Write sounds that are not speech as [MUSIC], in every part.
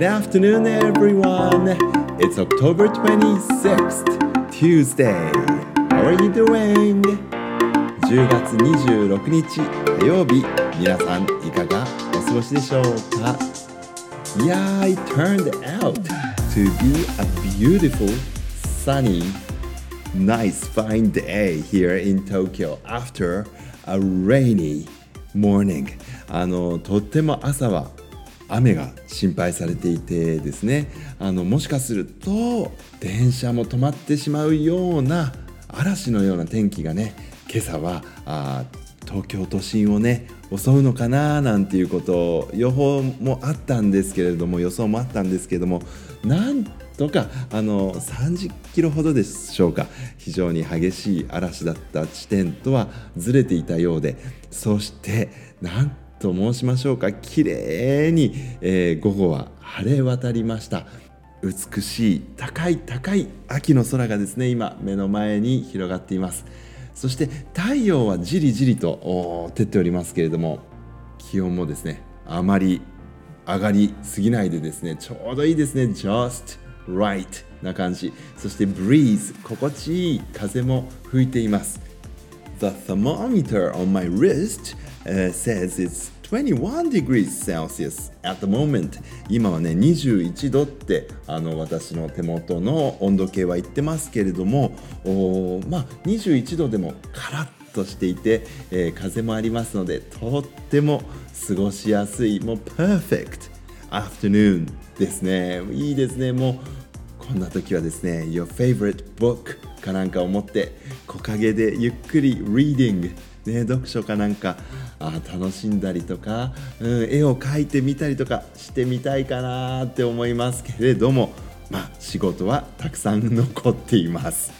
Good afternoon, everyone. It's October 26th, Tuesday. How are you doing? 10月26日火曜日、皆さんいかがお過ごしでしょうか Yeah, it turned out to be a beautiful, sunny, nice, fine day here in Tokyo after a rainy morning. あのとっても朝は雨が心配されていてですねあのもしかすると電車も止まってしまうような嵐のような天気がね今朝はあ東京都心をね襲うのかななんていうこと予報もあったんですけれども予想もあったんですけれどもなんとかあの30キロほどでしょうか非常に激しい嵐だった地点とはずれていたようでそしてなんと申しましょうか。綺麗に、えー、午後は晴れ渡りました。美しい高い高い秋の空がですね今目の前に広がっています。そして太陽はじりじりと照っておりますけれども気温もですねあまり上がりすぎないでですねちょうどいいですね。Just right な感じ。そして breeze 心地いい風も吹いています。The thermometer on my wrist uh, says it's 21 degrees Celsius at the moment 今はね21度ってあの私の手元の温度計は言ってますけれどもおまあ21度でもカラッとしていて、えー、風もありますのでとっても過ごしやすいもう perfect afternoon ですねいいですねもうこんな時はですね Your favorite book かなんかを持って木陰でゆっくりリーディングね、読書かなんかあ楽しんだりとか、うん、絵を描いてみたりとかしてみたいかなって思いますけれどもまあ仕事はたくさん残っています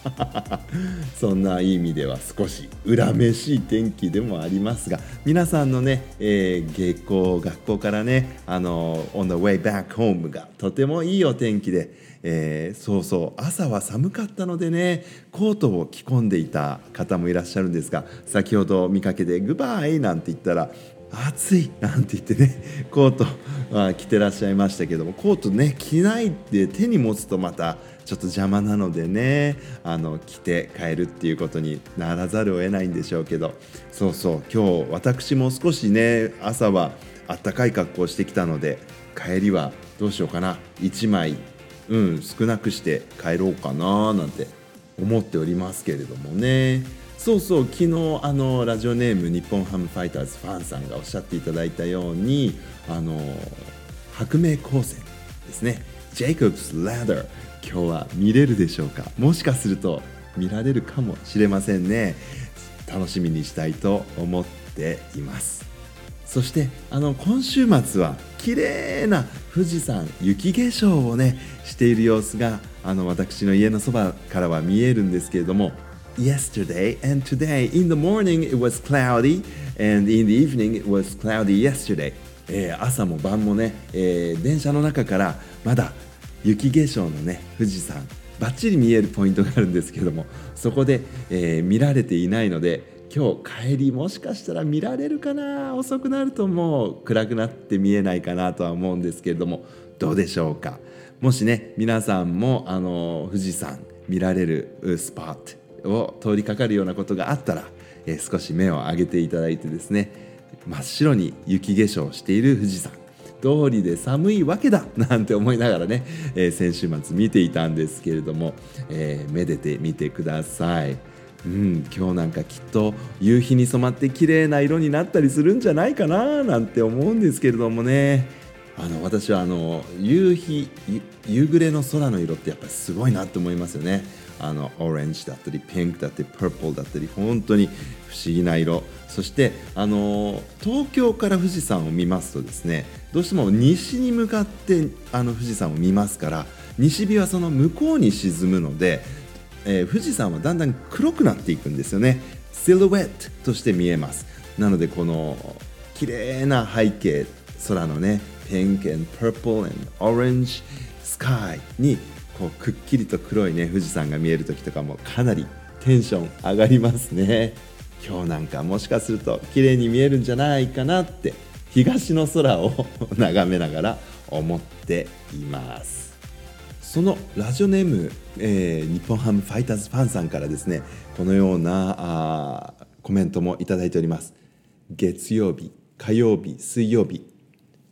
[LAUGHS] そんないい意味では少し恨めしい天気でもありますが皆さんのね、えー、下校学校からねあの on the way back home がとてもいいお天気でえー、そうそう朝は寒かったのでねコートを着込んでいた方もいらっしゃるんですが先ほど見かけて「グバイ!」なんて言ったら暑いなんて言ってね [LAUGHS] コートは着てらっしゃいましたけどもコートね着ないで手に持つとまたちょっと邪魔なのでねあの着て帰るっていうことにならざるを得ないんでしょうけど。そうそう今日私も少しね朝はあったかい格好してきたので帰りはどうしようかな。1枚うん、少なくして帰ろうかななんて思っておりますけれどもね。そうそう昨日あのラジオネーム日本ハムファイターズファンさんがおっしゃっていただいたようにあの白明高専ですね。ジェイコブス・ラダー今日は見れるでしょうか？もしかすると見られるかもしれませんね。楽しみにしたいと思っています。そしてあの今週末は綺麗な富士山雪化粧をねしている様子があの私の家のそばからは見えるんですけれども Yesterday and today. In the morning it was cloudy and in the evening it was cloudy yesterday、えー、朝も晩もね、えー、電車の中からまだ雪化粧のね富士山バッチリ見えるポイントがあるんですけどもそこで、えー、見られていないので今日帰りもしかしたら見られるかな遅くなるともう暗くなって見えないかなとは思うんですけれどもどうでしょうか？もしね皆さんもあの富士山見られるスポットを通りかかるようなことがあったら、えー、少し目を上げていただいてですね真っ白に雪化粧している富士山通りで寒いわけだ [LAUGHS] なんて思いながらね、えー、先週末見ていたんですけれども、えー、めでてみてください。うん、今日なんかきっと夕日に染まって綺麗な色になったりするんじゃないかななんて思うんですけれどもねあの私はあの夕日夕暮れの空の色ってやっぱりすごいなって思いますよね。あのオレンジだったりピンクだったりパープルだったり本当に不思議な色。そしてあの東京から富士山を見ますとですねどうしても西に向かってあの富士山を見ますから西日はその向こうに沈むのでえー、富士山はだんだん黒くなっていくんですよね。シルエットとして見えます。なのでこの綺麗な背景空のね Pink and Purple and Orange Sky にこうくっきりと黒いね富士山が見える時とかもかなりテンション上がりますね。今日なんかもしかすると綺麗に見えるんじゃないかなって東の空を眺めながら思っています。そのラジオネーム、えー、日本ハムファイターズファンさんからですねこのようなあコメントもいただいております。月曜日火曜日水曜日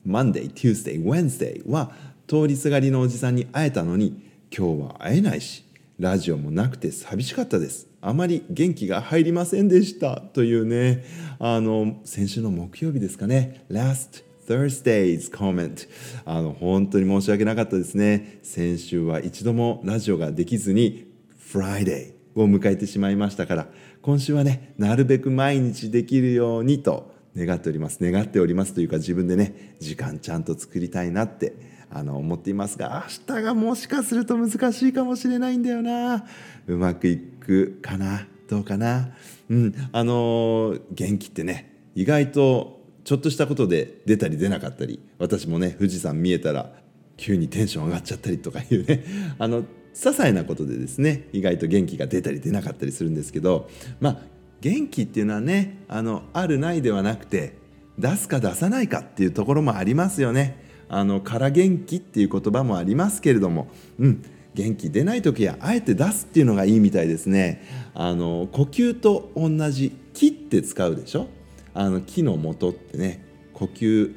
Monday、Tuesday、Wednesday は通りすがりのおじさんに会えたのに今日は会えないしラジオもなくて寂しかったです。あまり元気が入りませんでした。というねあの先週の木曜日ですかね。Last Thursday's comment あの本当に申し訳なかったですね。先週は一度もラジオができずに Friday を迎えてしまいましたから今週はねなるべく毎日できるようにと願っております。願っておりますというか自分でね時間ちゃんと作りたいなってあの思っていますが明日がもしかすると難しいかもしれないんだよな。うまくいくかな？どうかな？うん。あの元気ってね意外とちょっとしたことで出たり出なかったり私もね富士山見えたら急にテンション上がっちゃったりとかいうね。あの些細なことでですね意外と元気が出たり出なかったりするんですけどまあ元気っていうのはねあのあるないではなくて出すか出さないかっていうところもありますよね。あのから元気っていう言葉もありますけれども、うん、元気出ない時はあえて出すっていうのがいいみたいですね。あの呼吸と同じ木って使うでしょ？あの木の元ってね呼吸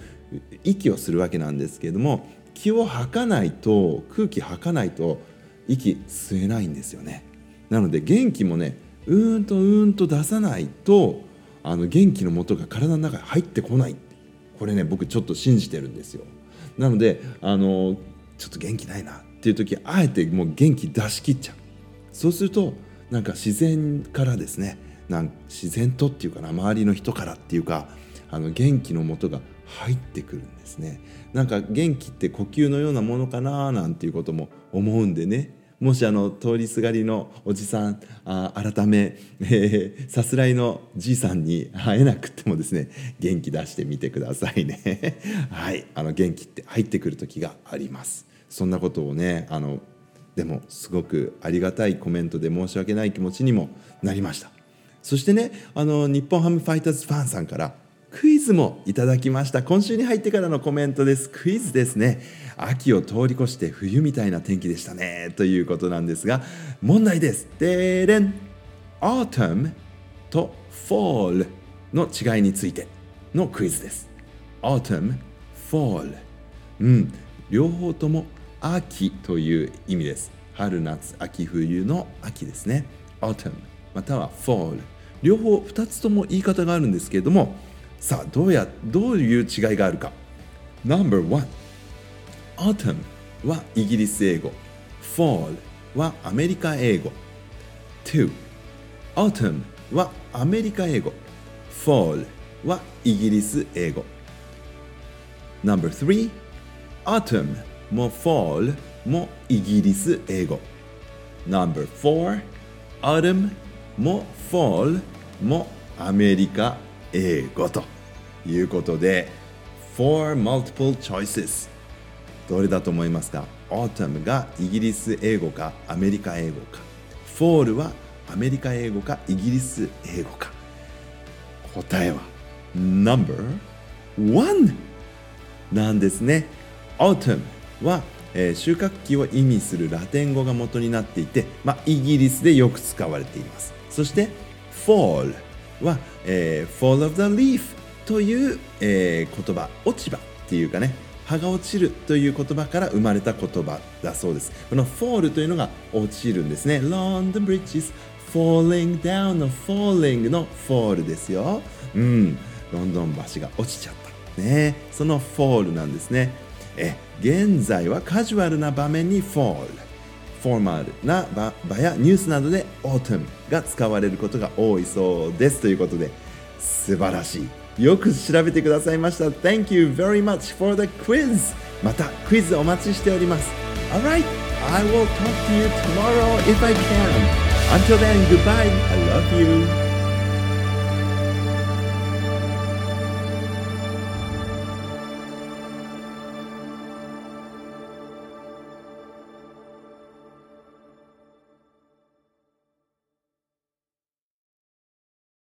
息をするわけなんですけれども気を吐かないと空気吐かないと息吸えないんですよね。なので元気もねうーんとうーんと出さないとあの元気の元が体の中に入ってこない。これね僕ちょっと信じてるんですよ。なのであのちょっと元気ないなっていう時あえてもう元気出し切っちゃう。そうするとなんか自然からですねなん自然とっていうかな周りの人からっていうかあの元気のもとが入ってくるんですね。なんか元気って呼吸のようなものかななんていうことも思うんでね。もしあの通りすがりのおじさんあ改め、えー、さすらいのじいさんに会えなくてもですね元気出してみてくださいね。[LAUGHS] はいあの元気って入ってくる時があります。そんなことをねあのでもすごくありがたいコメントで申し訳ない気持ちにもなりました。そしてねあの日本ハムファイターズファンさんからクイズもいただきました。今週に入ってからのコメントです。クイズですね。秋を通り越して冬みたいな天気でしたね。ということなんですが問題です。でれん autumn と fall の違いについてのクイズです。autumn fall うん。両方とも秋という意味です。春夏秋冬の秋ですね。autumn または fall 両方2つとも言い方があるんですけれどもさあどうやどういう違いがあるか。No.1 Autumn はイギリス英語。Fall はアメリカ英語。2 Autumn はアメリカ英語。Fall はイギリス英語。No.3 Autumn も Fall もイギリス英語。No.4 Autumn も Fall もアメリカ英語。英語ということで Four multiple choices どれだと思いますか？Autumn がイギリス英語かアメリカ英語か。Fall はアメリカ英語かイギリス英語か。答えは Number 1なんですね。Autumn は、えー、収穫期を意味するラテン語が元になっていて、まあ、イギリスでよく使われています。そして Fall は、えー、fall of the leaf という、えー、言葉落ち葉っていうかね葉が落ちるという言葉から生まれた言葉だそうです。この fall というのが落ちるんですね。London Bridges falling down の falling の fall ですよ。うん。ロンドン橋が落ちちゃった。ね。その fall なんですね。え現在はカジュアルな場面に fall フォーマルな場やニュースなどで autumn が使われることが多いそうですということで素晴らしいよく調べてくださいました Thank you very much for the quiz またクイズお待ちしております Alright I will talk to you tomorrow if I can Until then goodbye I love you